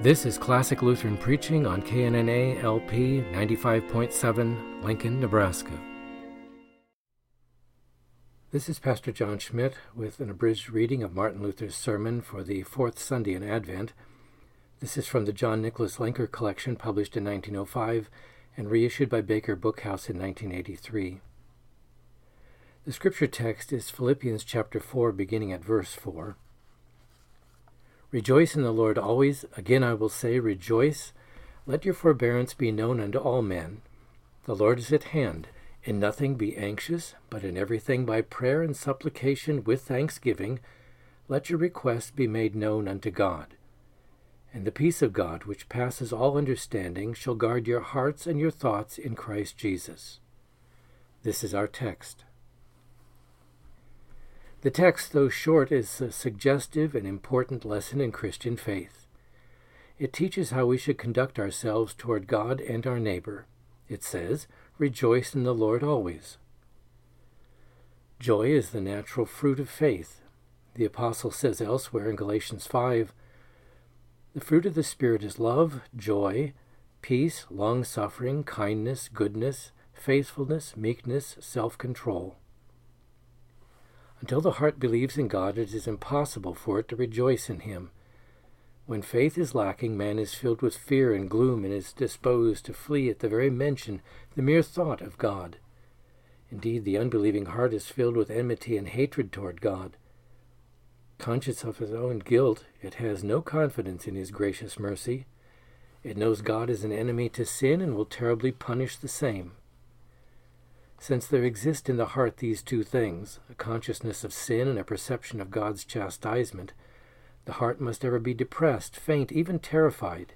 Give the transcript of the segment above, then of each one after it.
This is Classic Lutheran Preaching on KNNA LP 95.7, Lincoln, Nebraska. This is Pastor John Schmidt with an abridged reading of Martin Luther's sermon for the fourth Sunday in Advent. This is from the John Nicholas Lenker collection published in 1905 and reissued by Baker Bookhouse in 1983. The scripture text is Philippians chapter 4, beginning at verse 4. Rejoice in the Lord always. Again I will say, Rejoice. Let your forbearance be known unto all men. The Lord is at hand. In nothing be anxious, but in everything by prayer and supplication with thanksgiving, let your requests be made known unto God. And the peace of God, which passes all understanding, shall guard your hearts and your thoughts in Christ Jesus. This is our text. The text, though short, is a suggestive and important lesson in Christian faith. It teaches how we should conduct ourselves toward God and our neighbor. It says, Rejoice in the Lord always. Joy is the natural fruit of faith. The Apostle says elsewhere in Galatians 5 The fruit of the Spirit is love, joy, peace, long suffering, kindness, goodness, faithfulness, meekness, self control. Until the heart believes in God, it is impossible for it to rejoice in Him. When faith is lacking, man is filled with fear and gloom and is disposed to flee at the very mention, the mere thought of God. Indeed, the unbelieving heart is filled with enmity and hatred toward God. Conscious of its own guilt, it has no confidence in His gracious mercy. It knows God is an enemy to sin and will terribly punish the same. Since there exist in the heart these two things, a consciousness of sin and a perception of God's chastisement, the heart must ever be depressed, faint, even terrified.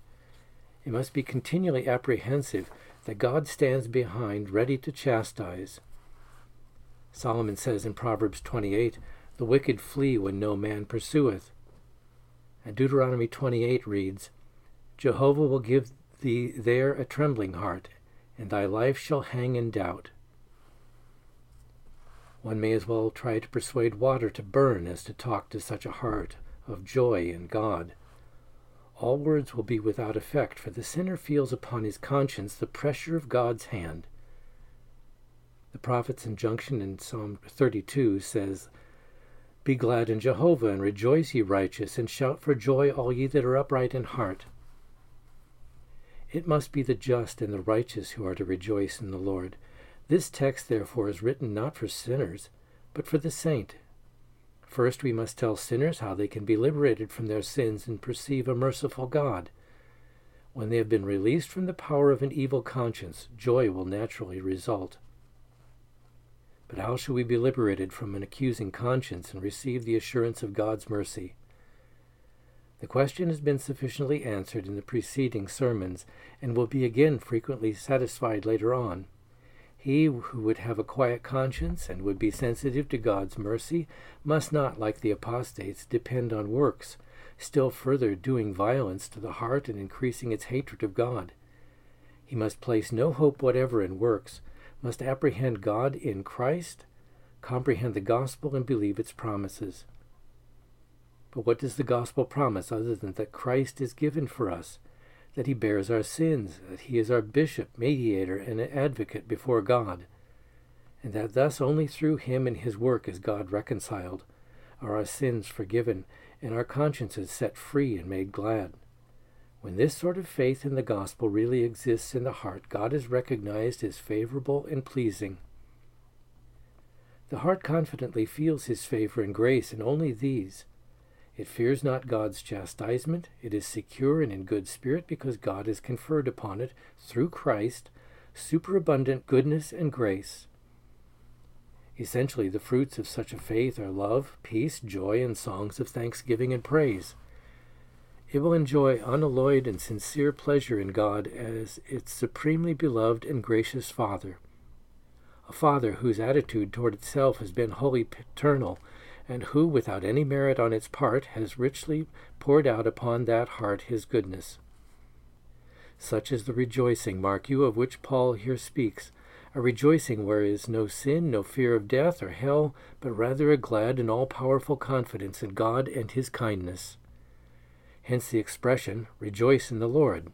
It must be continually apprehensive that God stands behind, ready to chastise. Solomon says in Proverbs 28, The wicked flee when no man pursueth. And Deuteronomy 28 reads, Jehovah will give thee there a trembling heart, and thy life shall hang in doubt. One may as well try to persuade water to burn as to talk to such a heart of joy in God. All words will be without effect, for the sinner feels upon his conscience the pressure of God's hand. The prophet's injunction in Psalm 32 says, Be glad in Jehovah, and rejoice, ye righteous, and shout for joy, all ye that are upright in heart. It must be the just and the righteous who are to rejoice in the Lord. This text, therefore, is written not for sinners, but for the saint. First, we must tell sinners how they can be liberated from their sins and perceive a merciful God. When they have been released from the power of an evil conscience, joy will naturally result. But how shall we be liberated from an accusing conscience and receive the assurance of God's mercy? The question has been sufficiently answered in the preceding sermons and will be again frequently satisfied later on. He who would have a quiet conscience and would be sensitive to God's mercy must not, like the apostates, depend on works, still further doing violence to the heart and increasing its hatred of God. He must place no hope whatever in works, must apprehend God in Christ, comprehend the gospel, and believe its promises. But what does the gospel promise other than that Christ is given for us? That he bears our sins, that he is our bishop, mediator, and advocate before God, and that thus only through him and his work is God reconciled, are our sins forgiven, and our consciences set free and made glad. When this sort of faith in the gospel really exists in the heart, God is recognized as favorable and pleasing. The heart confidently feels his favor and grace, and only these, it fears not God's chastisement. It is secure and in good spirit because God has conferred upon it, through Christ, superabundant goodness and grace. Essentially, the fruits of such a faith are love, peace, joy, and songs of thanksgiving and praise. It will enjoy unalloyed and sincere pleasure in God as its supremely beloved and gracious Father. A Father whose attitude toward itself has been wholly paternal and who, without any merit on its part, has richly poured out upon that heart his goodness. Such is the rejoicing, mark you, of which Paul here speaks, a rejoicing where is no sin, no fear of death or hell, but rather a glad and all powerful confidence in God and his kindness. Hence the expression, rejoice in the Lord.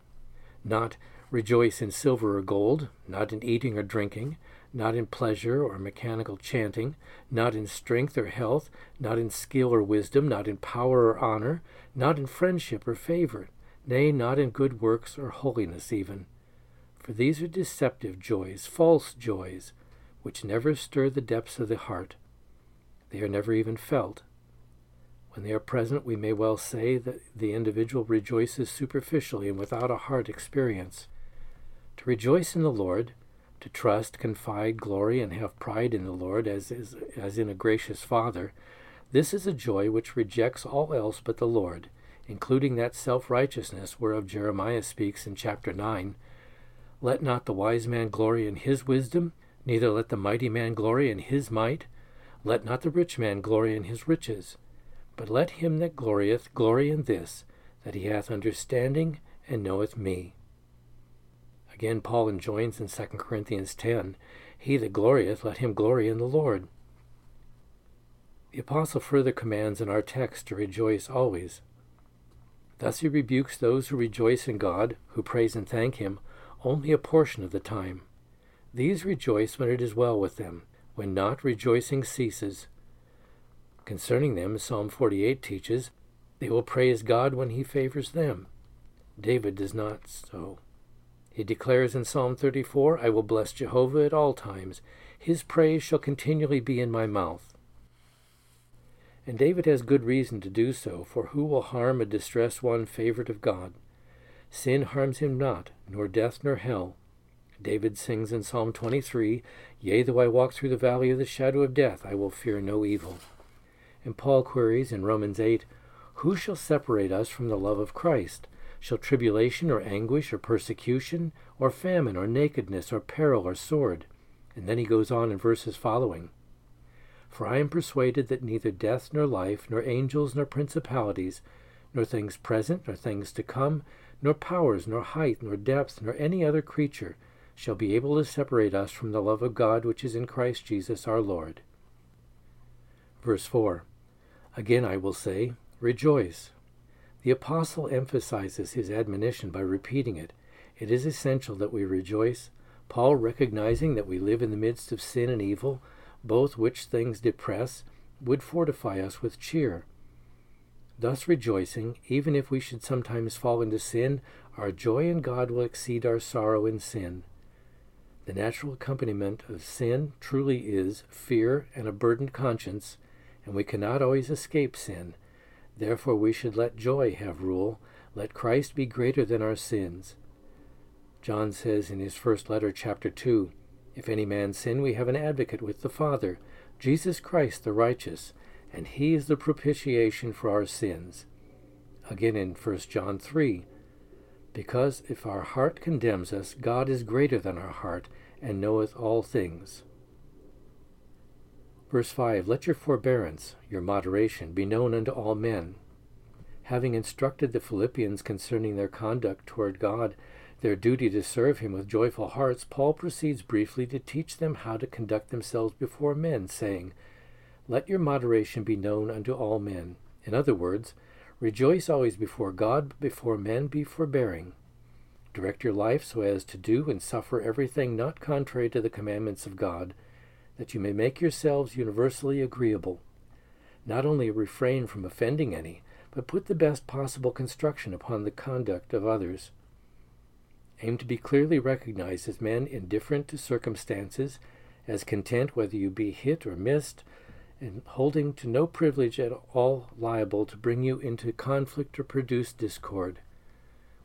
Not rejoice in silver or gold, not in eating or drinking, not in pleasure or mechanical chanting, not in strength or health, not in skill or wisdom, not in power or honor, not in friendship or favor, nay, not in good works or holiness even. For these are deceptive joys, false joys, which never stir the depths of the heart. They are never even felt. When they are present, we may well say that the individual rejoices superficially and without a heart experience. To rejoice in the Lord, to trust, confide, glory, and have pride in the Lord as, as, as in a gracious Father, this is a joy which rejects all else but the Lord, including that self righteousness whereof Jeremiah speaks in chapter 9. Let not the wise man glory in his wisdom, neither let the mighty man glory in his might. Let not the rich man glory in his riches. But let him that glorieth glory in this, that he hath understanding and knoweth me. Again, Paul enjoins in 2 Corinthians 10 He that glorieth, let him glory in the Lord. The Apostle further commands in our text to rejoice always. Thus he rebukes those who rejoice in God, who praise and thank him, only a portion of the time. These rejoice when it is well with them, when not, rejoicing ceases. Concerning them, Psalm 48 teaches, they will praise God when he favors them. David does not so. He declares in Psalm 34, I will bless Jehovah at all times. His praise shall continually be in my mouth. And David has good reason to do so, for who will harm a distressed one favored of God? Sin harms him not, nor death nor hell. David sings in Psalm 23, Yea, though I walk through the valley of the shadow of death, I will fear no evil. And Paul queries in Romans 8, Who shall separate us from the love of Christ? Shall tribulation or anguish or persecution or famine or nakedness or peril or sword? And then he goes on in verses following. For I am persuaded that neither death nor life, nor angels nor principalities, nor things present nor things to come, nor powers, nor height, nor depth, nor any other creature shall be able to separate us from the love of God which is in Christ Jesus our Lord. Verse 4 Again I will say, Rejoice. The apostle emphasizes his admonition by repeating it. It is essential that we rejoice. Paul, recognizing that we live in the midst of sin and evil, both which things depress, would fortify us with cheer. Thus rejoicing, even if we should sometimes fall into sin, our joy in God will exceed our sorrow in sin. The natural accompaniment of sin truly is fear and a burdened conscience, and we cannot always escape sin. Therefore, we should let joy have rule. Let Christ be greater than our sins. John says in his first letter, chapter 2 If any man sin, we have an advocate with the Father, Jesus Christ the righteous, and he is the propitiation for our sins. Again in 1 John 3 Because if our heart condemns us, God is greater than our heart, and knoweth all things. Verse 5 Let your forbearance, your moderation, be known unto all men. Having instructed the Philippians concerning their conduct toward God, their duty to serve him with joyful hearts, Paul proceeds briefly to teach them how to conduct themselves before men, saying, Let your moderation be known unto all men. In other words, rejoice always before God, but before men be forbearing. Direct your life so as to do and suffer everything not contrary to the commandments of God that you may make yourselves universally agreeable. Not only refrain from offending any, but put the best possible construction upon the conduct of others. Aim to be clearly recognized as men indifferent to circumstances, as content whether you be hit or missed, and holding to no privilege at all liable to bring you into conflict or produce discord.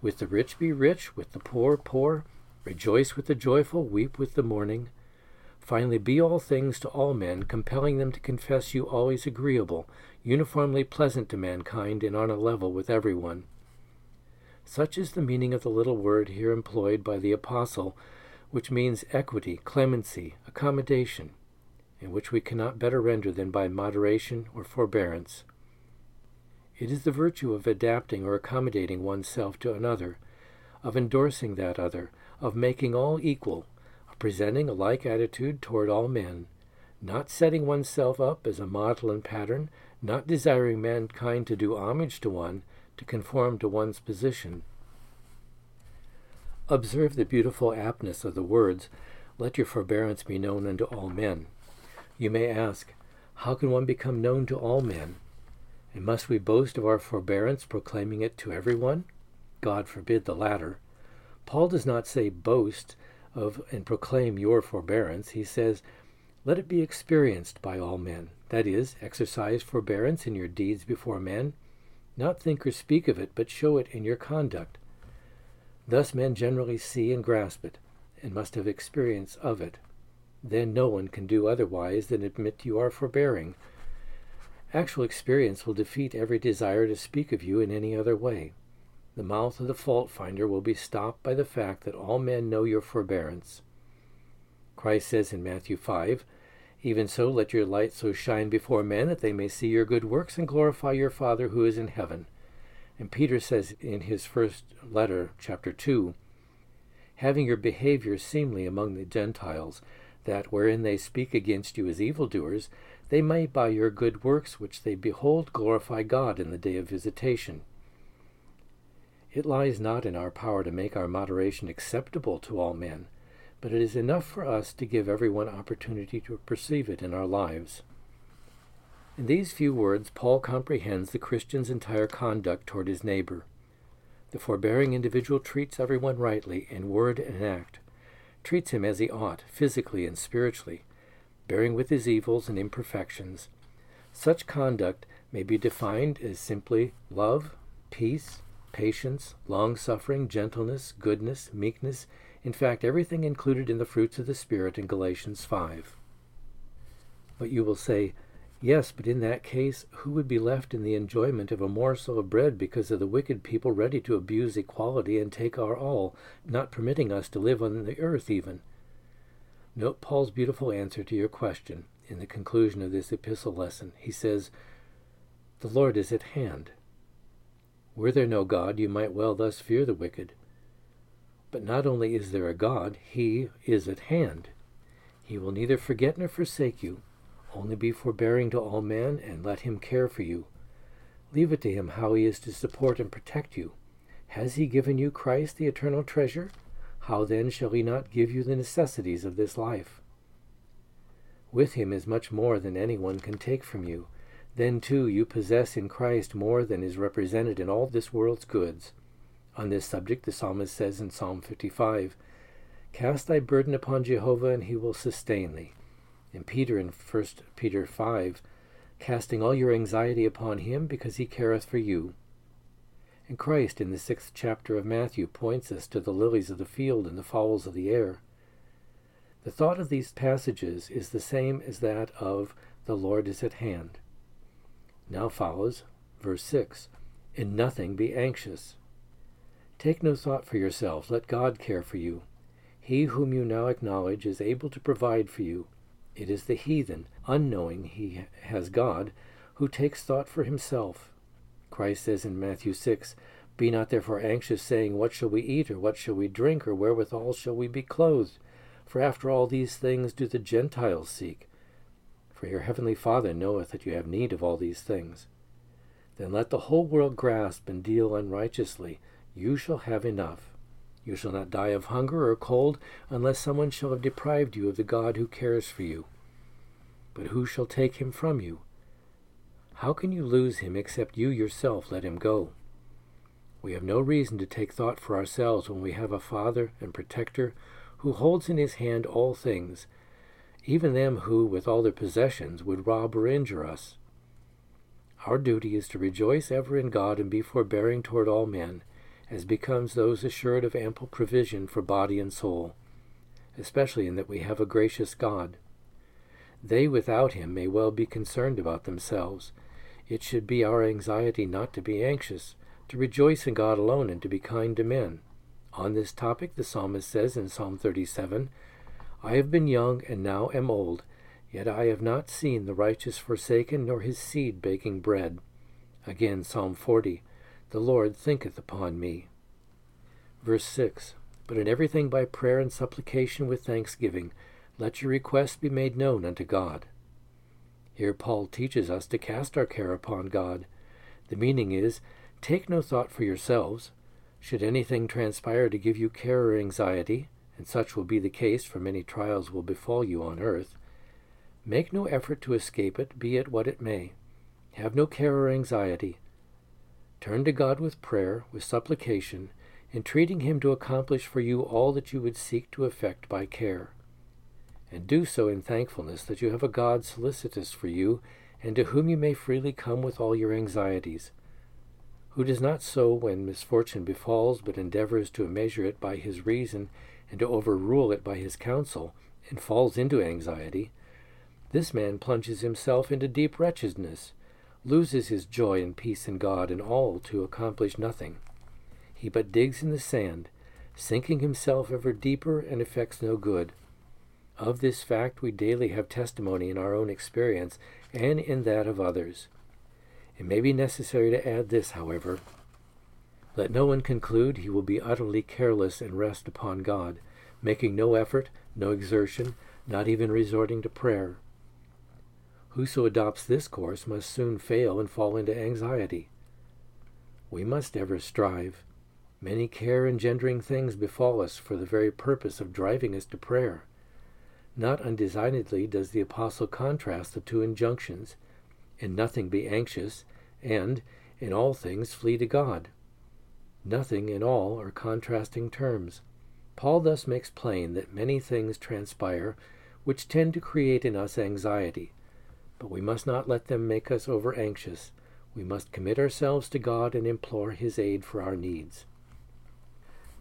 With the rich be rich, with the poor poor, rejoice with the joyful, weep with the mourning. Finally, be all things to all men, compelling them to confess you always agreeable, uniformly pleasant to mankind, and on a level with every one. Such is the meaning of the little word here employed by the Apostle, which means equity, clemency, accommodation, and which we cannot better render than by moderation or forbearance. It is the virtue of adapting or accommodating oneself to another, of endorsing that other, of making all equal, presenting a like attitude toward all men, not setting oneself up as a model and pattern, not desiring mankind to do homage to one, to conform to one's position. Observe the beautiful aptness of the words, Let your forbearance be known unto all men. You may ask, How can one become known to all men? And must we boast of our forbearance, proclaiming it to everyone? God forbid the latter. Paul does not say boast of and proclaim your forbearance. He says, let it be experienced by all men. That is, exercise forbearance in your deeds before men. Not think or speak of it, but show it in your conduct. Thus men generally see and grasp it, and must have experience of it. Then no one can do otherwise than admit you are forbearing. Actual experience will defeat every desire to speak of you in any other way. The mouth of the fault finder will be stopped by the fact that all men know your forbearance. Christ says in Matthew 5, Even so let your light so shine before men that they may see your good works and glorify your Father who is in heaven. And Peter says in his first letter, chapter 2, Having your behavior seemly among the Gentiles, that wherein they speak against you as evildoers, they may by your good works which they behold glorify God in the day of visitation. It lies not in our power to make our moderation acceptable to all men, but it is enough for us to give everyone opportunity to perceive it in our lives. In these few words, Paul comprehends the Christian's entire conduct toward his neighbor. The forbearing individual treats everyone rightly in word and act, treats him as he ought, physically and spiritually, bearing with his evils and imperfections. Such conduct may be defined as simply love, peace, patience, long suffering, gentleness, goodness, meekness, in fact, everything included in the fruits of the Spirit in Galatians 5. But you will say, Yes, but in that case, who would be left in the enjoyment of a morsel of bread because of the wicked people ready to abuse equality and take our all, not permitting us to live on the earth even? Note Paul's beautiful answer to your question in the conclusion of this epistle lesson. He says, The Lord is at hand. Were there no God, you might well thus fear the wicked. But not only is there a God, he is at hand. He will neither forget nor forsake you. Only be forbearing to all men, and let him care for you. Leave it to him how he is to support and protect you. Has he given you Christ, the eternal treasure? How then shall he not give you the necessities of this life? With him is much more than anyone can take from you. Then, too, you possess in Christ more than is represented in all this world's goods. On this subject, the psalmist says in Psalm 55, Cast thy burden upon Jehovah, and he will sustain thee. And Peter in 1 Peter 5, casting all your anxiety upon him, because he careth for you. And Christ in the sixth chapter of Matthew points us to the lilies of the field and the fowls of the air. The thought of these passages is the same as that of the Lord is at hand. Now follows verse 6 In nothing be anxious. Take no thought for yourselves, let God care for you. He whom you now acknowledge is able to provide for you. It is the heathen, unknowing he has God, who takes thought for himself. Christ says in Matthew 6, Be not therefore anxious, saying, What shall we eat, or what shall we drink, or wherewithal shall we be clothed? For after all these things do the Gentiles seek. For your heavenly Father knoweth that you have need of all these things. Then let the whole world grasp and deal unrighteously, you shall have enough. You shall not die of hunger or cold unless someone shall have deprived you of the God who cares for you. But who shall take him from you? How can you lose him except you yourself let him go? We have no reason to take thought for ourselves when we have a Father and Protector who holds in his hand all things, even them who, with all their possessions, would rob or injure us. Our duty is to rejoice ever in God and be forbearing toward all men as becomes those assured of ample provision for body and soul, especially in that we have a gracious God. They without him may well be concerned about themselves. It should be our anxiety not to be anxious, to rejoice in God alone, and to be kind to men. On this topic, the psalmist says in Psalm 37 I have been young and now am old, yet I have not seen the righteous forsaken, nor his seed baking bread. Again, Psalm 40 the Lord thinketh upon me. Verse 6 But in everything by prayer and supplication with thanksgiving, let your requests be made known unto God. Here Paul teaches us to cast our care upon God. The meaning is, Take no thought for yourselves. Should anything transpire to give you care or anxiety, and such will be the case, for many trials will befall you on earth, make no effort to escape it, be it what it may. Have no care or anxiety. Turn to God with prayer, with supplication, entreating Him to accomplish for you all that you would seek to effect by care. And do so in thankfulness that you have a God solicitous for you, and to whom you may freely come with all your anxieties who does not so when misfortune befalls, but endeavors to measure it by his reason and to overrule it by his counsel, and falls into anxiety, this man plunges himself into deep wretchedness, loses his joy and peace in God, and all to accomplish nothing. He but digs in the sand, sinking himself ever deeper, and effects no good. Of this fact we daily have testimony in our own experience and in that of others. It may be necessary to add this, however. Let no one conclude he will be utterly careless and rest upon God, making no effort, no exertion, not even resorting to prayer. Whoso adopts this course must soon fail and fall into anxiety. We must ever strive. Many care engendering things befall us for the very purpose of driving us to prayer. Not undesignedly does the Apostle contrast the two injunctions in nothing be anxious, and in all things flee to God. Nothing and all are contrasting terms. Paul thus makes plain that many things transpire which tend to create in us anxiety, but we must not let them make us over anxious. We must commit ourselves to God and implore his aid for our needs.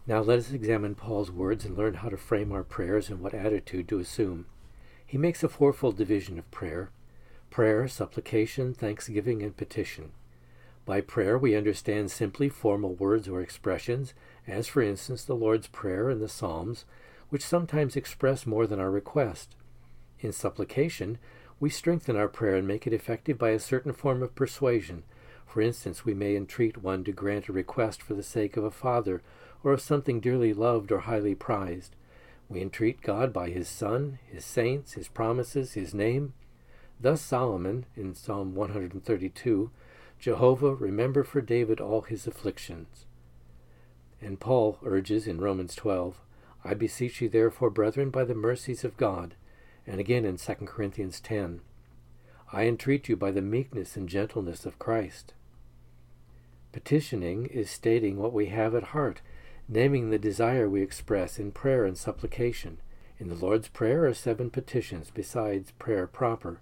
Now let us examine Paul's words and learn how to frame our prayers and what attitude to assume. He makes a fourfold division of prayer prayer, supplication, thanksgiving, and petition. By prayer, we understand simply formal words or expressions, as for instance the Lord's Prayer and the Psalms, which sometimes express more than our request. In supplication, we strengthen our prayer and make it effective by a certain form of persuasion. For instance, we may entreat one to grant a request for the sake of a father, or of something dearly loved or highly prized. We entreat God by His Son, His saints, His promises, His name, Thus Solomon in Psalm 132 Jehovah, remember for David all his afflictions. And Paul urges in Romans 12 I beseech you therefore, brethren, by the mercies of God, and again in 2 Corinthians 10 I entreat you by the meekness and gentleness of Christ. Petitioning is stating what we have at heart, naming the desire we express in prayer and supplication. In the Lord's Prayer are seven petitions besides prayer proper.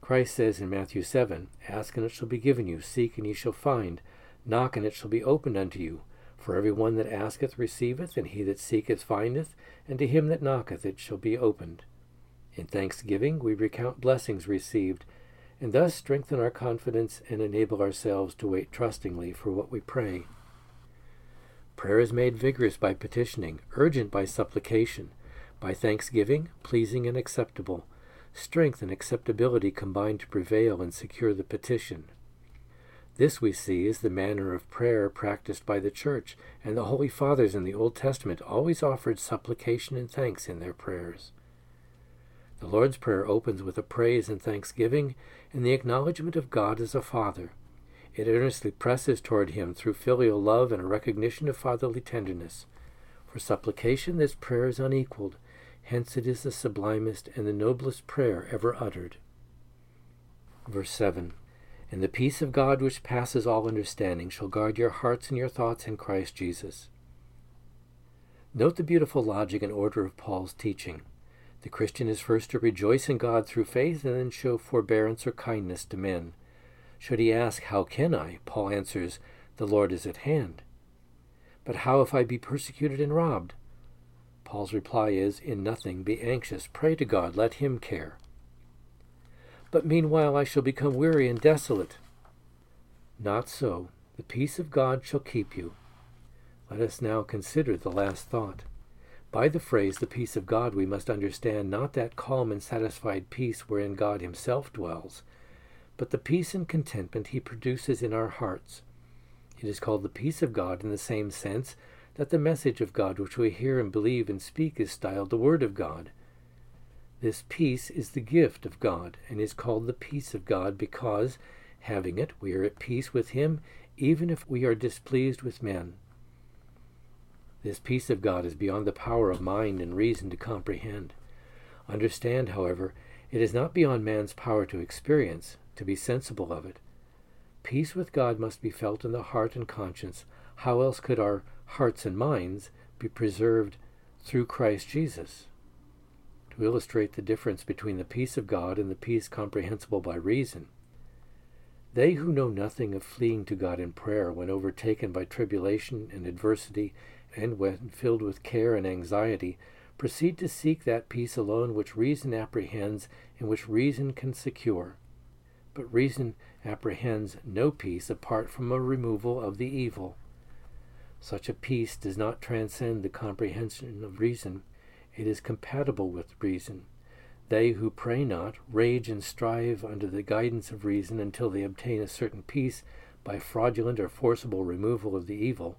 Christ says in Matthew 7 Ask and it shall be given you, seek and ye shall find, knock and it shall be opened unto you. For every one that asketh receiveth, and he that seeketh findeth, and to him that knocketh it shall be opened. In thanksgiving we recount blessings received, and thus strengthen our confidence and enable ourselves to wait trustingly for what we pray. Prayer is made vigorous by petitioning, urgent by supplication, by thanksgiving, pleasing and acceptable strength and acceptability combine to prevail and secure the petition. This we see is the manner of prayer practiced by the Church, and the Holy Fathers in the Old Testament always offered supplication and thanks in their prayers. The Lord's Prayer opens with a praise and thanksgiving and the acknowledgement of God as a Father. It earnestly presses toward Him through filial love and a recognition of fatherly tenderness. For supplication, this prayer is unequaled, Hence it is the sublimest and the noblest prayer ever uttered. Verse 7 And the peace of God which passes all understanding shall guard your hearts and your thoughts in Christ Jesus. Note the beautiful logic and order of Paul's teaching. The Christian is first to rejoice in God through faith and then show forbearance or kindness to men. Should he ask, How can I? Paul answers, The Lord is at hand. But how if I be persecuted and robbed? Paul's reply is, In nothing be anxious, pray to God, let him care. But meanwhile I shall become weary and desolate. Not so. The peace of God shall keep you. Let us now consider the last thought. By the phrase, the peace of God, we must understand not that calm and satisfied peace wherein God himself dwells, but the peace and contentment he produces in our hearts. It is called the peace of God in the same sense that the message of God which we hear and believe and speak is styled the Word of God. This peace is the gift of God and is called the peace of God because, having it, we are at peace with Him even if we are displeased with men. This peace of God is beyond the power of mind and reason to comprehend. Understand, however, it is not beyond man's power to experience, to be sensible of it. Peace with God must be felt in the heart and conscience. How else could our hearts and minds be preserved through Christ Jesus? To illustrate the difference between the peace of God and the peace comprehensible by reason, they who know nothing of fleeing to God in prayer when overtaken by tribulation and adversity and when filled with care and anxiety, proceed to seek that peace alone which reason apprehends and which reason can secure. But reason apprehends no peace apart from a removal of the evil. Such a peace does not transcend the comprehension of reason, it is compatible with reason. They who pray not rage and strive under the guidance of reason until they obtain a certain peace by fraudulent or forcible removal of the evil,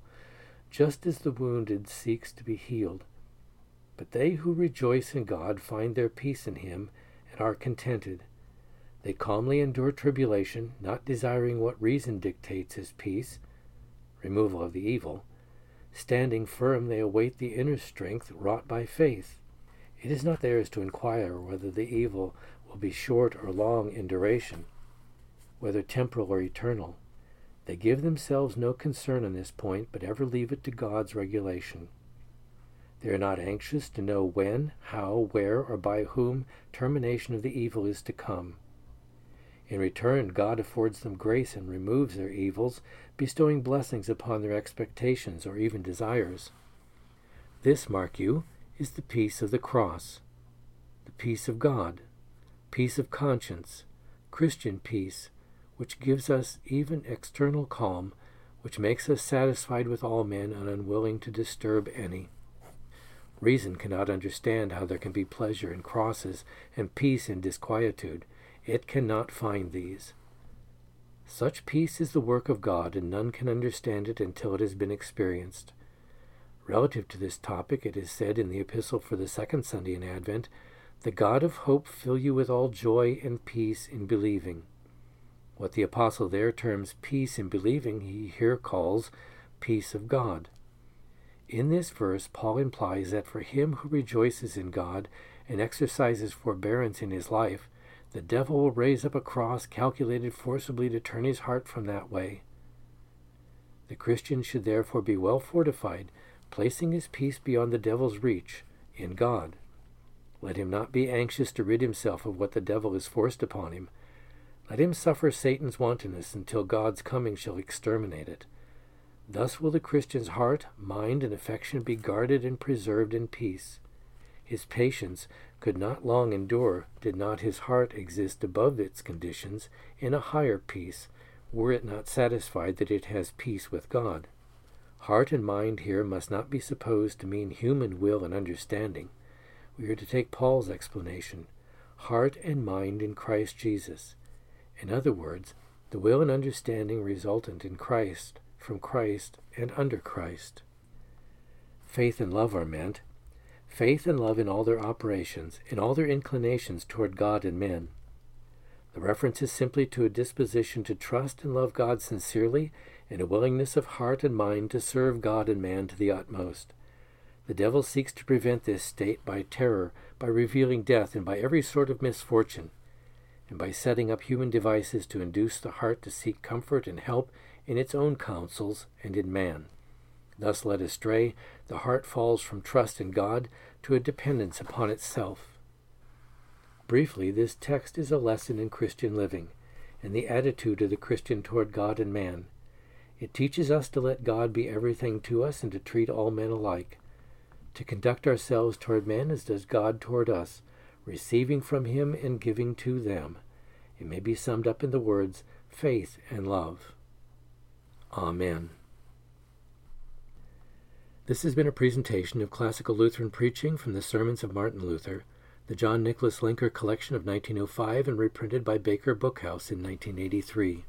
just as the wounded seeks to be healed. But they who rejoice in God find their peace in him and are contented. They calmly endure tribulation, not desiring what reason dictates as peace, removal of the evil. Standing firm, they await the inner strength wrought by faith. It is not theirs to inquire whether the evil will be short or long in duration, whether temporal or eternal. They give themselves no concern on this point, but ever leave it to God's regulation. They are not anxious to know when, how, where, or by whom termination of the evil is to come. In return, God affords them grace and removes their evils, bestowing blessings upon their expectations or even desires. This, mark you, is the peace of the cross, the peace of God, peace of conscience, Christian peace, which gives us even external calm, which makes us satisfied with all men and unwilling to disturb any. Reason cannot understand how there can be pleasure in crosses and peace in disquietude it cannot find these. Such peace is the work of God, and none can understand it until it has been experienced. Relative to this topic, it is said in the epistle for the second Sunday in Advent, The God of hope fill you with all joy and peace in believing. What the apostle there terms peace in believing, he here calls peace of God. In this verse, Paul implies that for him who rejoices in God and exercises forbearance in his life, the devil will raise up a cross calculated forcibly to turn his heart from that way. The Christian should therefore be well fortified, placing his peace beyond the devil's reach, in God. Let him not be anxious to rid himself of what the devil has forced upon him. Let him suffer Satan's wantonness until God's coming shall exterminate it. Thus will the Christian's heart, mind, and affection be guarded and preserved in peace. His patience could not long endure did not his heart exist above its conditions in a higher peace, were it not satisfied that it has peace with God. Heart and mind here must not be supposed to mean human will and understanding. We are to take Paul's explanation heart and mind in Christ Jesus. In other words, the will and understanding resultant in Christ, from Christ, and under Christ. Faith and love are meant, faith and love in all their operations, in all their inclinations toward God and men. The reference is simply to a disposition to trust and love God sincerely and a willingness of heart and mind to serve God and man to the utmost. The devil seeks to prevent this state by terror, by revealing death, and by every sort of misfortune, and by setting up human devices to induce the heart to seek comfort and help in its own counsels and in man. Thus led astray, the heart falls from trust in God to a dependence upon itself. Briefly, this text is a lesson in Christian living and the attitude of the Christian toward God and man. It teaches us to let God be everything to us and to treat all men alike, to conduct ourselves toward men as does God toward us, receiving from Him and giving to them. It may be summed up in the words faith and love. Amen. This has been a presentation of classical Lutheran preaching from the sermons of Martin Luther, the John Nicholas Lenker collection of 1905 and reprinted by Baker Bookhouse in 1983.